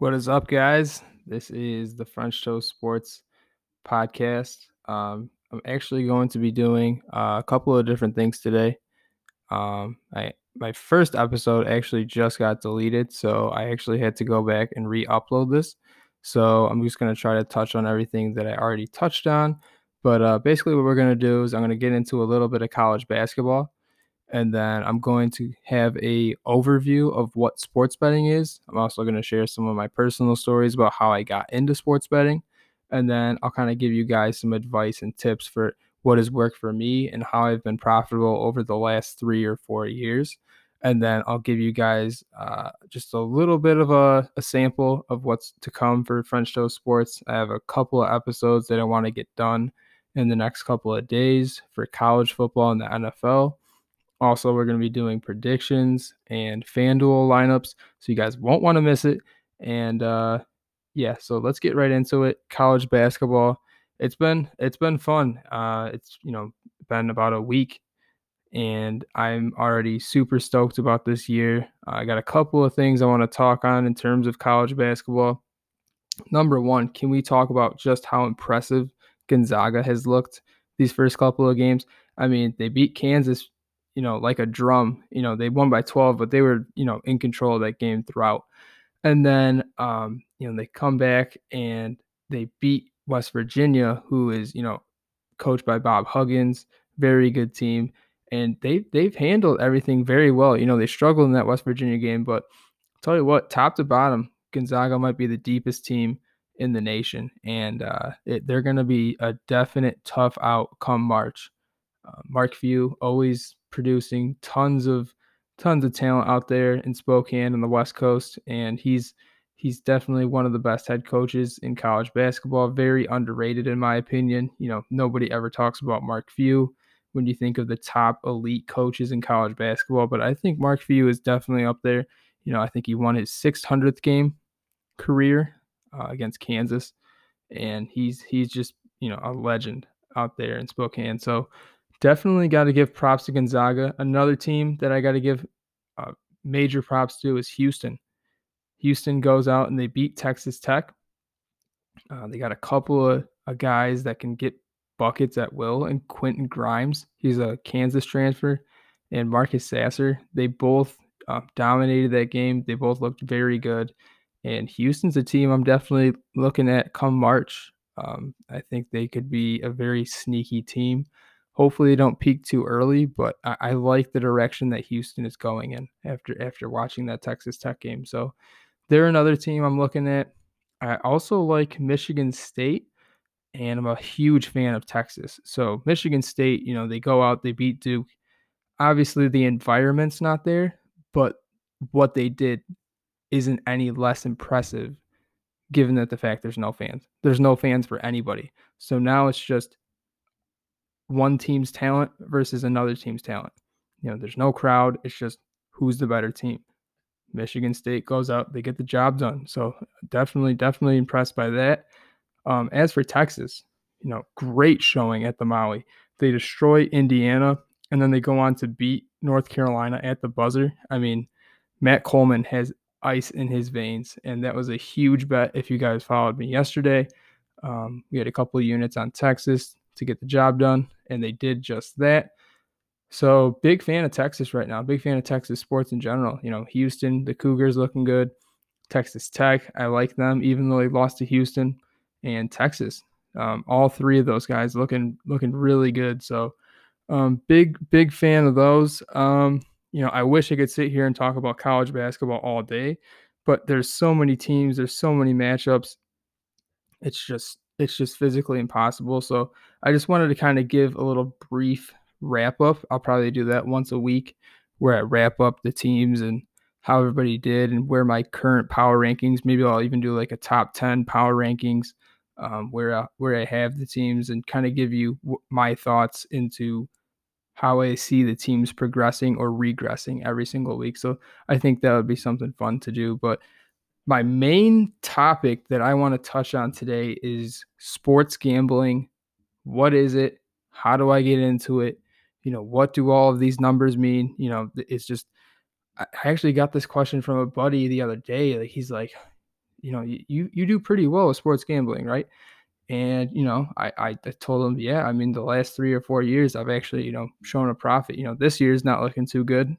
What is up, guys? This is the French Toast Sports podcast. Um, I'm actually going to be doing uh, a couple of different things today. Um, I my first episode actually just got deleted, so I actually had to go back and re-upload this. So I'm just going to try to touch on everything that I already touched on. But uh, basically, what we're going to do is I'm going to get into a little bit of college basketball and then I'm going to have a overview of what sports betting is. I'm also going to share some of my personal stories about how I got into sports betting, and then I'll kind of give you guys some advice and tips for what has worked for me and how I've been profitable over the last three or four years. And then I'll give you guys uh, just a little bit of a, a sample of what's to come for French Toast Sports. I have a couple of episodes that I want to get done in the next couple of days for college football and the NFL also, we're going to be doing predictions and FanDuel lineups, so you guys won't want to miss it. And uh, yeah, so let's get right into it. College basketball. It's been it's been fun. Uh, it's you know been about a week, and I'm already super stoked about this year. I got a couple of things I want to talk on in terms of college basketball. Number one, can we talk about just how impressive Gonzaga has looked these first couple of games? I mean, they beat Kansas you know, like a drum. You know, they won by 12, but they were, you know, in control of that game throughout. And then, um, you know, they come back and they beat West Virginia, who is, you know, coached by Bob Huggins, very good team. And they they've handled everything very well. You know, they struggled in that West Virginia game, but I'll tell you what, top to bottom, Gonzaga might be the deepest team in the nation, and uh, it, they're going to be a definite tough out come March. Uh, Mark Few always producing tons of tons of talent out there in Spokane on the West Coast, and he's he's definitely one of the best head coaches in college basketball. Very underrated in my opinion. You know, nobody ever talks about Mark Few when you think of the top elite coaches in college basketball, but I think Mark Few is definitely up there. You know, I think he won his 600th game career uh, against Kansas, and he's he's just you know a legend out there in Spokane. So definitely got to give props to Gonzaga. Another team that I got to give uh, major props to is Houston. Houston goes out and they beat Texas Tech. Uh, they got a couple of uh, guys that can get buckets at will, and Quentin Grimes, he's a Kansas transfer, and Marcus Sasser. They both uh, dominated that game. They both looked very good. And Houston's a team I'm definitely looking at come March. Um, I think they could be a very sneaky team. Hopefully, they don't peak too early, but I, I, like the direction that Houston is going in after after watching that Texas Tech game. So they're another team I'm looking at. I also like Michigan State, and I'm a huge fan of Texas. So Michigan State, you know, they go out, they beat Duke. Obviously, the environment's not there, but what they did isn't any less impressive given that the fact there's no fans. There's no fans for anybody. So now it's just one team's talent versus another team's talent. You know, there's no crowd. It's just who's the better team. Michigan State goes out, they get the job done. So definitely, definitely impressed by that. Um, as for Texas, you know, great showing at the Maui. They destroy Indiana and then they go on to beat North Carolina at the buzzer. I mean, Matt Coleman has ice in his veins, and that was a huge bet. If you guys followed me yesterday, um, we had a couple of units on Texas to get the job done, and they did just that. So big fan of Texas right now. Big fan of Texas sports in general. You know, Houston, the Cougars looking good. Texas Tech, I like them, even though they lost to Houston and Texas. Um, all three of those guys looking looking really good. So um, big big fan of those. Um, you know, I wish I could sit here and talk about college basketball all day, but there's so many teams, there's so many matchups. It's just it's just physically impossible. So I just wanted to kind of give a little brief wrap up. I'll probably do that once a week where I wrap up the teams and how everybody did and where my current power rankings. Maybe I'll even do like a top 10 power rankings um, where, I, where I have the teams and kind of give you my thoughts into how I see the teams progressing or regressing every single week. So I think that would be something fun to do. But my main topic that I want to touch on today is sports gambling. What is it? How do I get into it? You know, what do all of these numbers mean? You know, it's just I actually got this question from a buddy the other day. Like he's like, you know, you you do pretty well with sports gambling, right?" And you know, I I told him, "Yeah, I mean, the last three or four years, I've actually you know shown a profit. You know, this year's not looking too good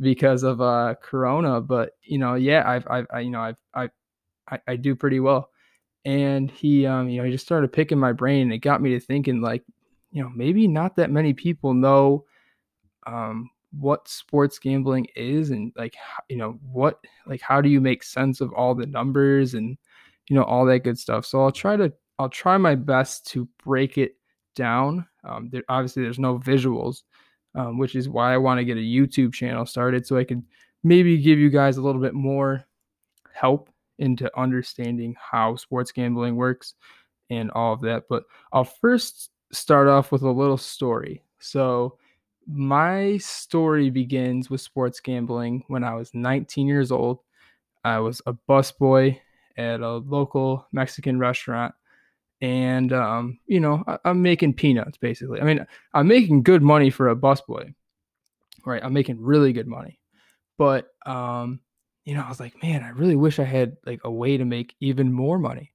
because of uh Corona, but you know, yeah, I've I've I, you know I've I I, I do pretty well." And he um you know he just started picking my brain, and it got me to thinking like, you know, maybe not that many people know um, what sports gambling is and like you know what like how do you make sense of all the numbers and you know all that good stuff. So i'll try to i'll try my best to break it down. Um, there, obviously there's no visuals um, which is why i want to get a youtube channel started so i can maybe give you guys a little bit more help into understanding how sports gambling works and all of that but i'll first start off with a little story so my story begins with sports gambling when I was 19 years old. I was a busboy at a local Mexican restaurant. And, um, you know, I, am making peanuts basically. I mean, I'm making good money for a busboy, right? I'm making really good money. But, um, you know, I was like, man, I really wish I had like a way to make even more money.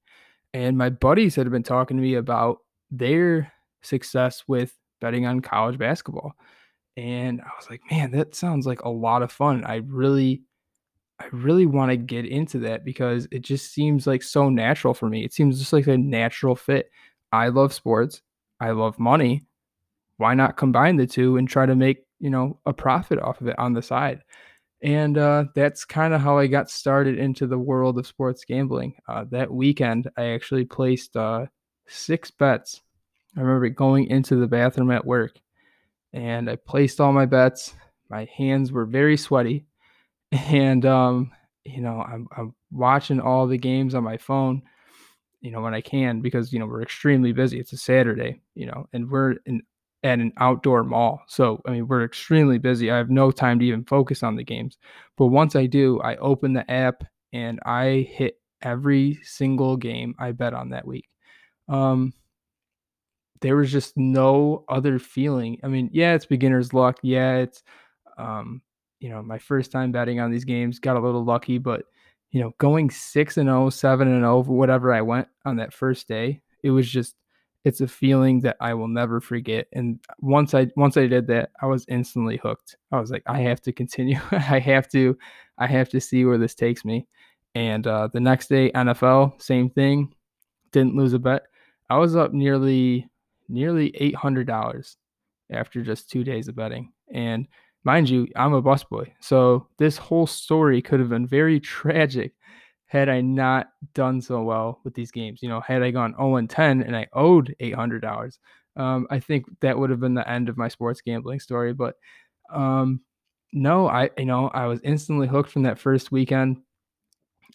And my buddies had been talking to me about their success with betting on college basketball. And I was like, man, that sounds like a lot of fun. I really, I really want to get into that because it just seems like so natural for me. It seems just like a natural fit. I love sports. I love money. Why not combine the two and try to make, you know, a profit off of it on the side? And uh, that's kind of how I got started into the world of sports gambling. Uh, that weekend, I actually placed uh, six bets. I remember going into the bathroom at work and I placed all my bets. My hands were very sweaty, and um, you know, I'm I'm watching all the games on my phone, you know, when I can because you know we're extremely busy. It's a Saturday, you know, and we're in at an outdoor mall. So, I mean, we're extremely busy. I have no time to even focus on the games. But once I do, I open the app and I hit every single game I bet on that week. Um, there was just no other feeling. I mean, yeah, it's beginner's luck. Yeah, it's um, you know, my first time betting on these games, got a little lucky, but you know, going 6 and 0, 7 and 0, whatever I went on that first day, it was just it's a feeling that I will never forget. And once I once I did that, I was instantly hooked. I was like, I have to continue. I have to I have to see where this takes me. And uh, the next day, NFL, same thing. Didn't lose a bet. I was up nearly nearly $800 after just two days of betting. And mind you, I'm a busboy. So this whole story could have been very tragic had I not done so well with these games. You know, had I gone 0 and 10 and I owed $800, um, I think that would have been the end of my sports gambling story. But um, no, I, you know, I was instantly hooked from that first weekend.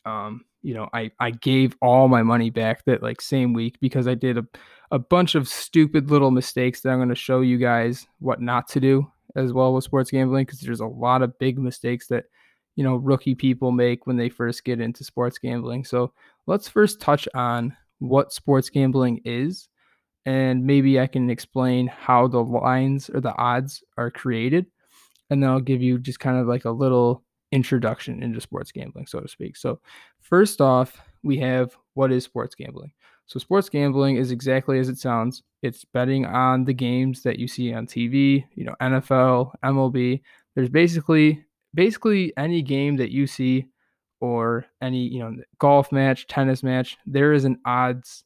Um, you know, I, I gave all my money back that like same week because I did a, a bunch of stupid little mistakes that I'm going to show you guys what not to do as well with sports gambling because there's a lot of big mistakes that you know rookie people make when they first get into sports gambling. So let's first touch on what sports gambling is and maybe I can explain how the lines or the odds are created and then I'll give you just kind of like a little introduction into sports gambling so to speak. So first off, we have what is sports gambling? So sports gambling is exactly as it sounds. It's betting on the games that you see on TV, you know, NFL, MLB. There's basically basically any game that you see or any, you know, golf match, tennis match, there is an odds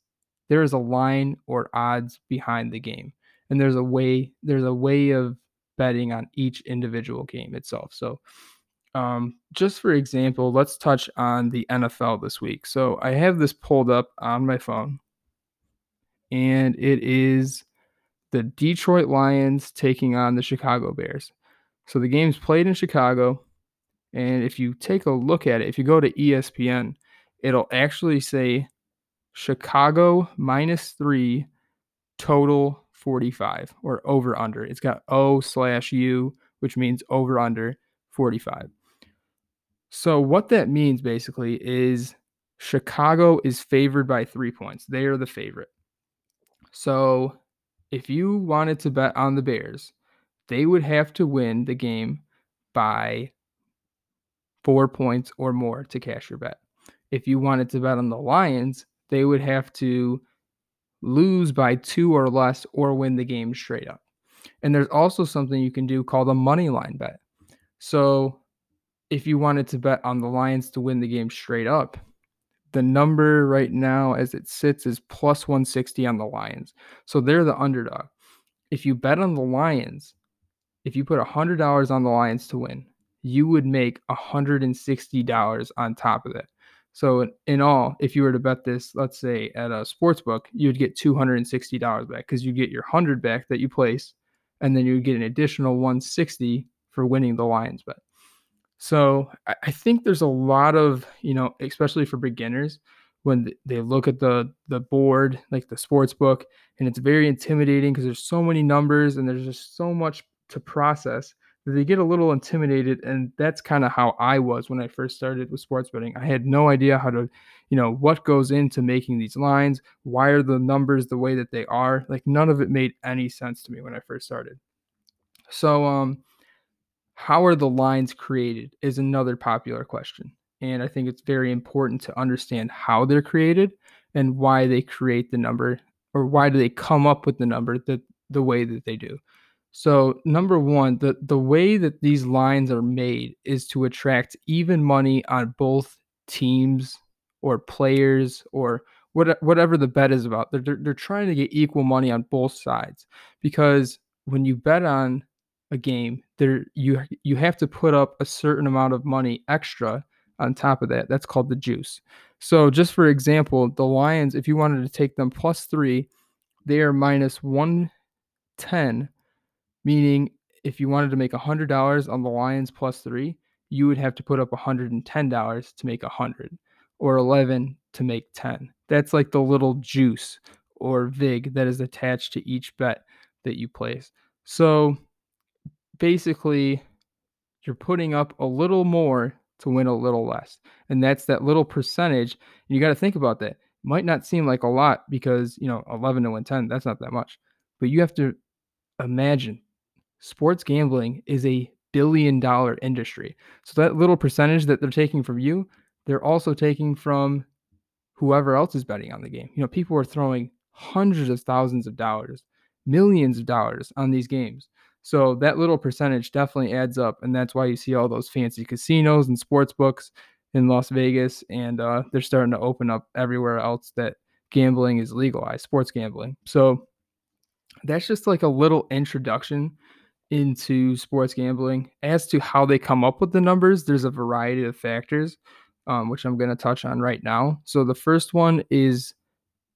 there is a line or odds behind the game. And there's a way there's a way of betting on each individual game itself. So um, just for example, let's touch on the NFL this week. So I have this pulled up on my phone, and it is the Detroit Lions taking on the Chicago Bears. So the game's played in Chicago, and if you take a look at it, if you go to ESPN, it'll actually say Chicago minus three, total 45 or over under. It's got O slash U, which means over under 45. So what that means basically is Chicago is favored by three points. They are the favorite. So if you wanted to bet on the Bears, they would have to win the game by four points or more to cash your bet. if you wanted to bet on the Lions, they would have to lose by two or less or win the game straight up. And there's also something you can do called a money line bet. So if you wanted to bet on the Lions to win the game straight up, the number right now as it sits is plus 160 on the Lions. So they're the underdog. If you bet on the Lions, if you put $100 on the Lions to win, you would make $160 on top of it. So in all, if you were to bet this, let's say at a sports book, you'd get $260 back because you get your 100 back that you place and then you get an additional 160 for winning the Lions bet. So I think there's a lot of, you know, especially for beginners, when they look at the the board, like the sports book, and it's very intimidating because there's so many numbers and there's just so much to process that they get a little intimidated. And that's kind of how I was when I first started with sports betting. I had no idea how to, you know, what goes into making these lines, why are the numbers the way that they are. Like none of it made any sense to me when I first started. So um how are the lines created is another popular question. And I think it's very important to understand how they're created and why they create the number or why do they come up with the number that the way that they do. So number one, the, the way that these lines are made is to attract even money on both teams or players or what, whatever the bet is about. They're, they're, they're trying to get equal money on both sides because when you bet on a game, there you you have to put up a certain amount of money extra on top of that. That's called the juice. So just for example, the Lions, if you wanted to take them plus three, they are minus one ten, meaning if you wanted to make a hundred dollars on the Lions plus three, you would have to put up a hundred and ten dollars to make a hundred, or eleven to make ten. That's like the little juice or vig that is attached to each bet that you place. So basically you're putting up a little more to win a little less. And that's that little percentage. And you got to think about that. It might not seem like a lot because, you know, 11 to win 10, that's not that much. But you have to imagine sports gambling is a billion dollar industry. So that little percentage that they're taking from you, they're also taking from whoever else is betting on the game. You know, people are throwing hundreds of thousands of dollars, millions of dollars on these games. So that little percentage definitely adds up, and that's why you see all those fancy casinos and sports books in Las Vegas, and uh, they're starting to open up everywhere else that gambling is legalized, sports gambling. So that's just like a little introduction into sports gambling. As to how they come up with the numbers, there's a variety of factors, um, which I'm going to touch on right now. So the first one is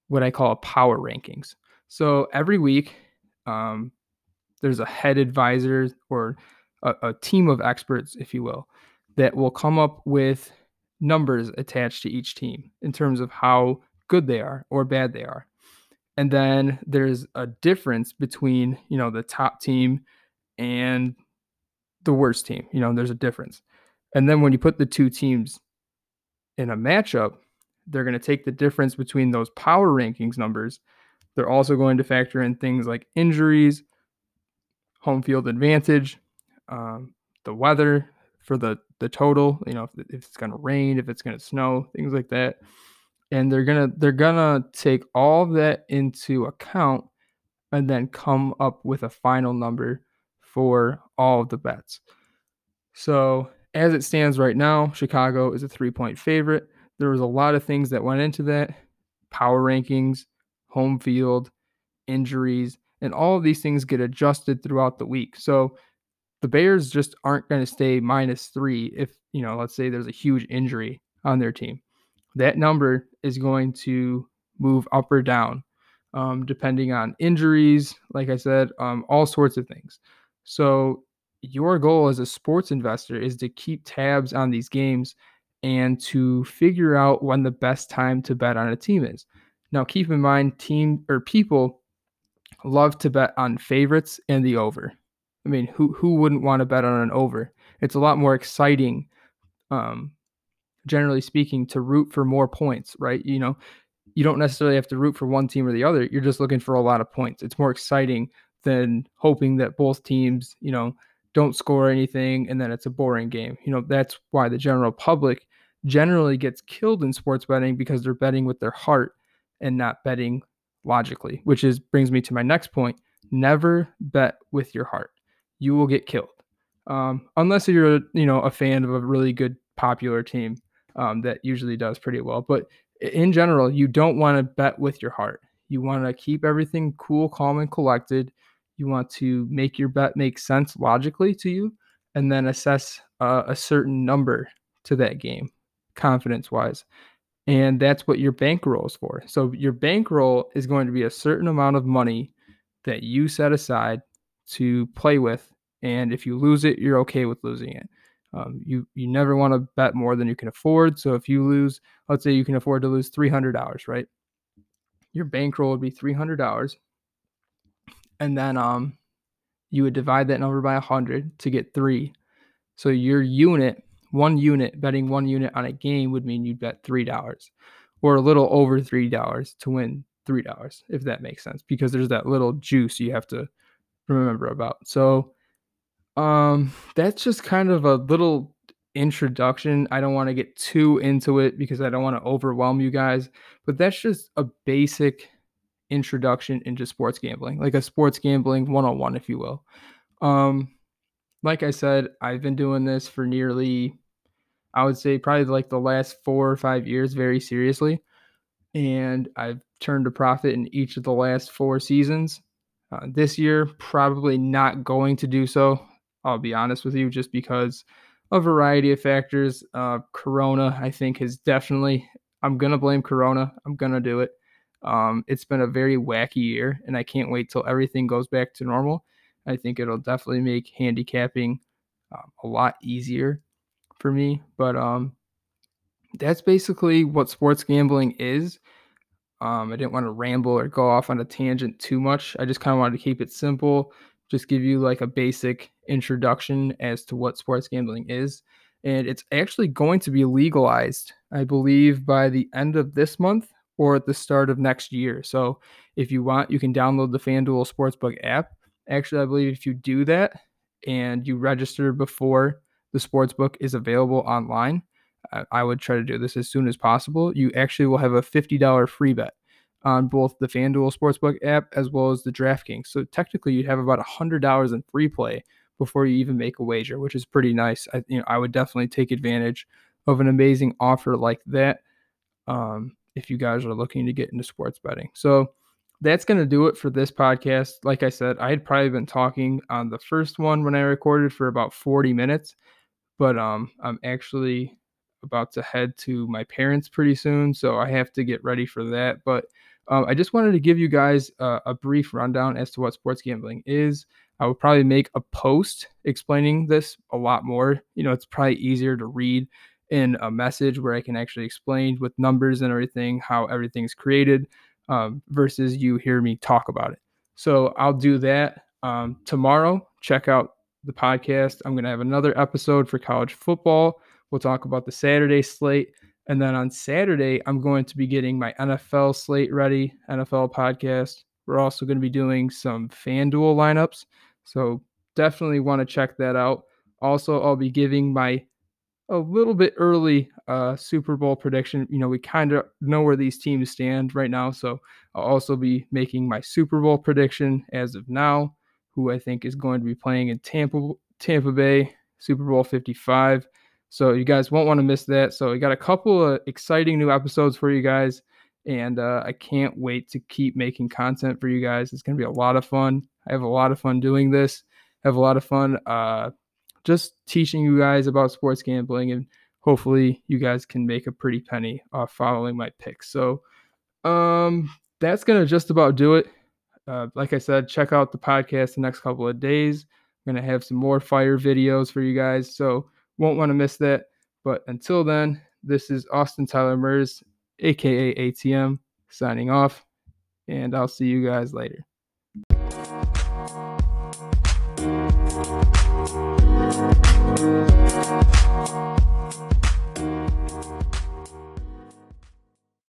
what I call power rankings. So every week, um, there's a head advisor or a, a team of experts, if you will, that will come up with numbers attached to each team in terms of how good they are or bad they are. And then there's a difference between, you know, the top team and the worst team. You know, there's a difference. And then when you put the two teams in a matchup, they're going to take the difference between those power rankings numbers. They're also going to factor in things like injuries, home field advantage, um, the weather for the the total. You know, if, if it's going to rain, if it's going to snow, things like that. And they're gonna they're gonna take all that into account and then come up with a final number for all of the bets. So as it stands right now, Chicago is a three point favorite. There was a lot of things that went into that power rankings, home field, injuries, and all of these things get adjusted throughout the week. So the Bears just aren't going to stay minus three if, you know, let's say there's a huge injury on their team. That number is going to move up or down um, depending on injuries, like I said, um, all sorts of things. So your goal as a sports investor is to keep tabs on these games and to figure out when the best time to bet on a team is. Now, keep in mind, team or people love to bet on favorites and the over. I mean, who who wouldn't want to bet on an over? It's a lot more exciting, um, generally speaking, to root for more points, right? You know, you don't necessarily have to root for one team or the other. You're just looking for a lot of points. It's more exciting than hoping that both teams, you know, don't score anything and then it's a boring game. You know, that's why the general public generally gets killed in sports betting because they're betting with their heart and not betting logically, which is brings me to my next point. Never bet with your heart. You will get killed. Um, unless you're, you know, a fan of a really good popular team um, that usually does pretty well. But in general, you don't want to bet with your heart. You want to keep everything cool, calm, and collected. You want to make your bet make sense logically to you, and then assess uh, a certain number to that game, confidence wise. And that's what your bankroll is for. So your bankroll is going to be a certain amount of money that you set aside to play with. And if you lose it, you're okay with losing it. Um, you you never want to bet more than you can afford. So if you lose, let's say you can afford to lose three hundred dollars, right? Your bankroll would be three hundred dollars, and then um, you would divide that number by hundred to get three. So your unit one unit, betting one unit on a game would mean you'd bet $3 or a little over $3 to win $3, if that makes sense, because there's that little juice you have to remember about. So, um, that's just kind of a little introduction. I don't want to get too into it because I don't want to overwhelm you guys, but that's just a basic introduction into sports gambling, like a sports gambling 101, if you will. Um, like I said, I've been doing this for nearly I would say probably like the last four or five years very seriously. And I've turned a profit in each of the last four seasons. Uh, this year, probably not going to do so. I'll be honest with you, just because a variety of factors. Uh, corona, I think, has definitely, I'm going to blame Corona. I'm going to do it. Um, it's been a very wacky year, and I can't wait till everything goes back to normal. I think it'll definitely make handicapping um, a lot easier for me. But um, that's basically what sports gambling is. Um, I didn't want to ramble or go off on a tangent too much. I just kind of wanted to keep it simple, just give you like a basic introduction as to what sports gambling is. And it's actually going to be legalized, I believe, by the end of this month or at the start of next year. So if you want, you can download the FanDuel Sportsbook app. Actually, I believe if you do that and you register before the sportsbook is available online. I would try to do this as soon as possible. You actually will have a $50 free bet on both the FanDuel Sportsbook app as well as the DraftKings. So technically, you'd have about $100 in free play before you even make a wager, which is pretty nice. I, you know, I would definitely take advantage of an amazing offer like that um, if you guys are looking to get into sports betting. So that's going to do it for this podcast. Like I said, I had probably been talking on the first one when I recorded for about 40 minutes but um, I'm actually about to head to my parents pretty soon, so I have to get ready for that. But um, I just wanted to give you guys a brief rundown as to what sports gambling is. I would probably make a post explaining this a lot more. You know, it's probably easier to read in a message where I can actually explain with numbers and everything how everything's created um, versus you hear me talk about it. So I'll do that um, tomorrow. Check out the podcast. I'm going to have another episode for college football. We'll talk about the Saturday slate. And then on Saturday, I'm going to be getting my NFL slate ready, NFL podcast. We're also going to be doing some FanDuel lineups. So definitely want to check that out. Also, I'll be giving my a little bit early uh, Super Bowl prediction. You know, we kind of know where these teams stand right now. So I'll also be making my Super Bowl prediction as of now who I think is going to be playing in Tampa Tampa Bay Super Bowl 55. So you guys won't want to miss that. So we got a couple of exciting new episodes for you guys, and uh, I can't wait to keep making content for you guys. It's going to be a lot of fun. I have a lot of fun doing this. I have a lot of fun uh, just teaching you guys about sports gambling, and hopefully you guys can make a pretty penny off following my picks. So um, that's going to just about do it uh, like I said, check out the podcast the next couple of days. I'm going to have some more fire videos for you guys, so won't want to miss that. But until then, this is Austin Tyler Mers, aka ATM, signing off, and I'll see you guys later.